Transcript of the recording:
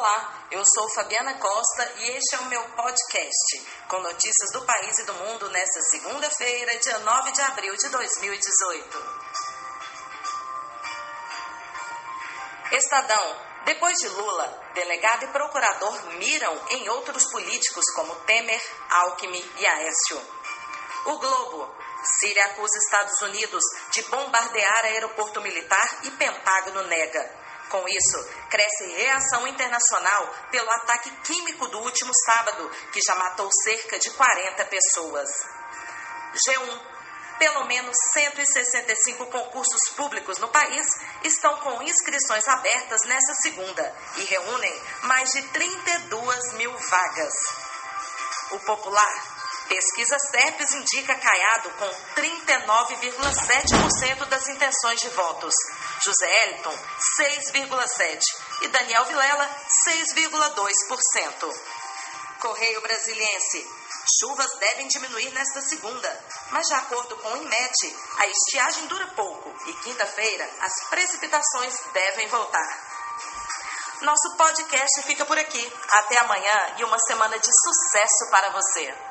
Olá, eu sou Fabiana Costa e este é o meu podcast com notícias do país e do mundo nesta segunda-feira, dia 9 de abril de 2018. Estadão. Depois de Lula, delegado e procurador miram em outros políticos como Temer, Alckmin e Aécio. O Globo. Síria acusa Estados Unidos de bombardear aeroporto militar e Pentágono nega. Com isso, cresce reação internacional pelo ataque químico do último sábado, que já matou cerca de 40 pessoas. G1. Pelo menos 165 concursos públicos no país estão com inscrições abertas nesta segunda e reúnem mais de 32 mil vagas. O Popular Pesquisa CEPES indica Caiado com 39,7% das intenções de votos. José Eliton, 6,7%. E Daniel Vilela, 6,2%. Correio Brasiliense. Chuvas devem diminuir nesta segunda, mas de acordo com o INMET, a estiagem dura pouco e quinta-feira as precipitações devem voltar. Nosso podcast fica por aqui. Até amanhã e uma semana de sucesso para você.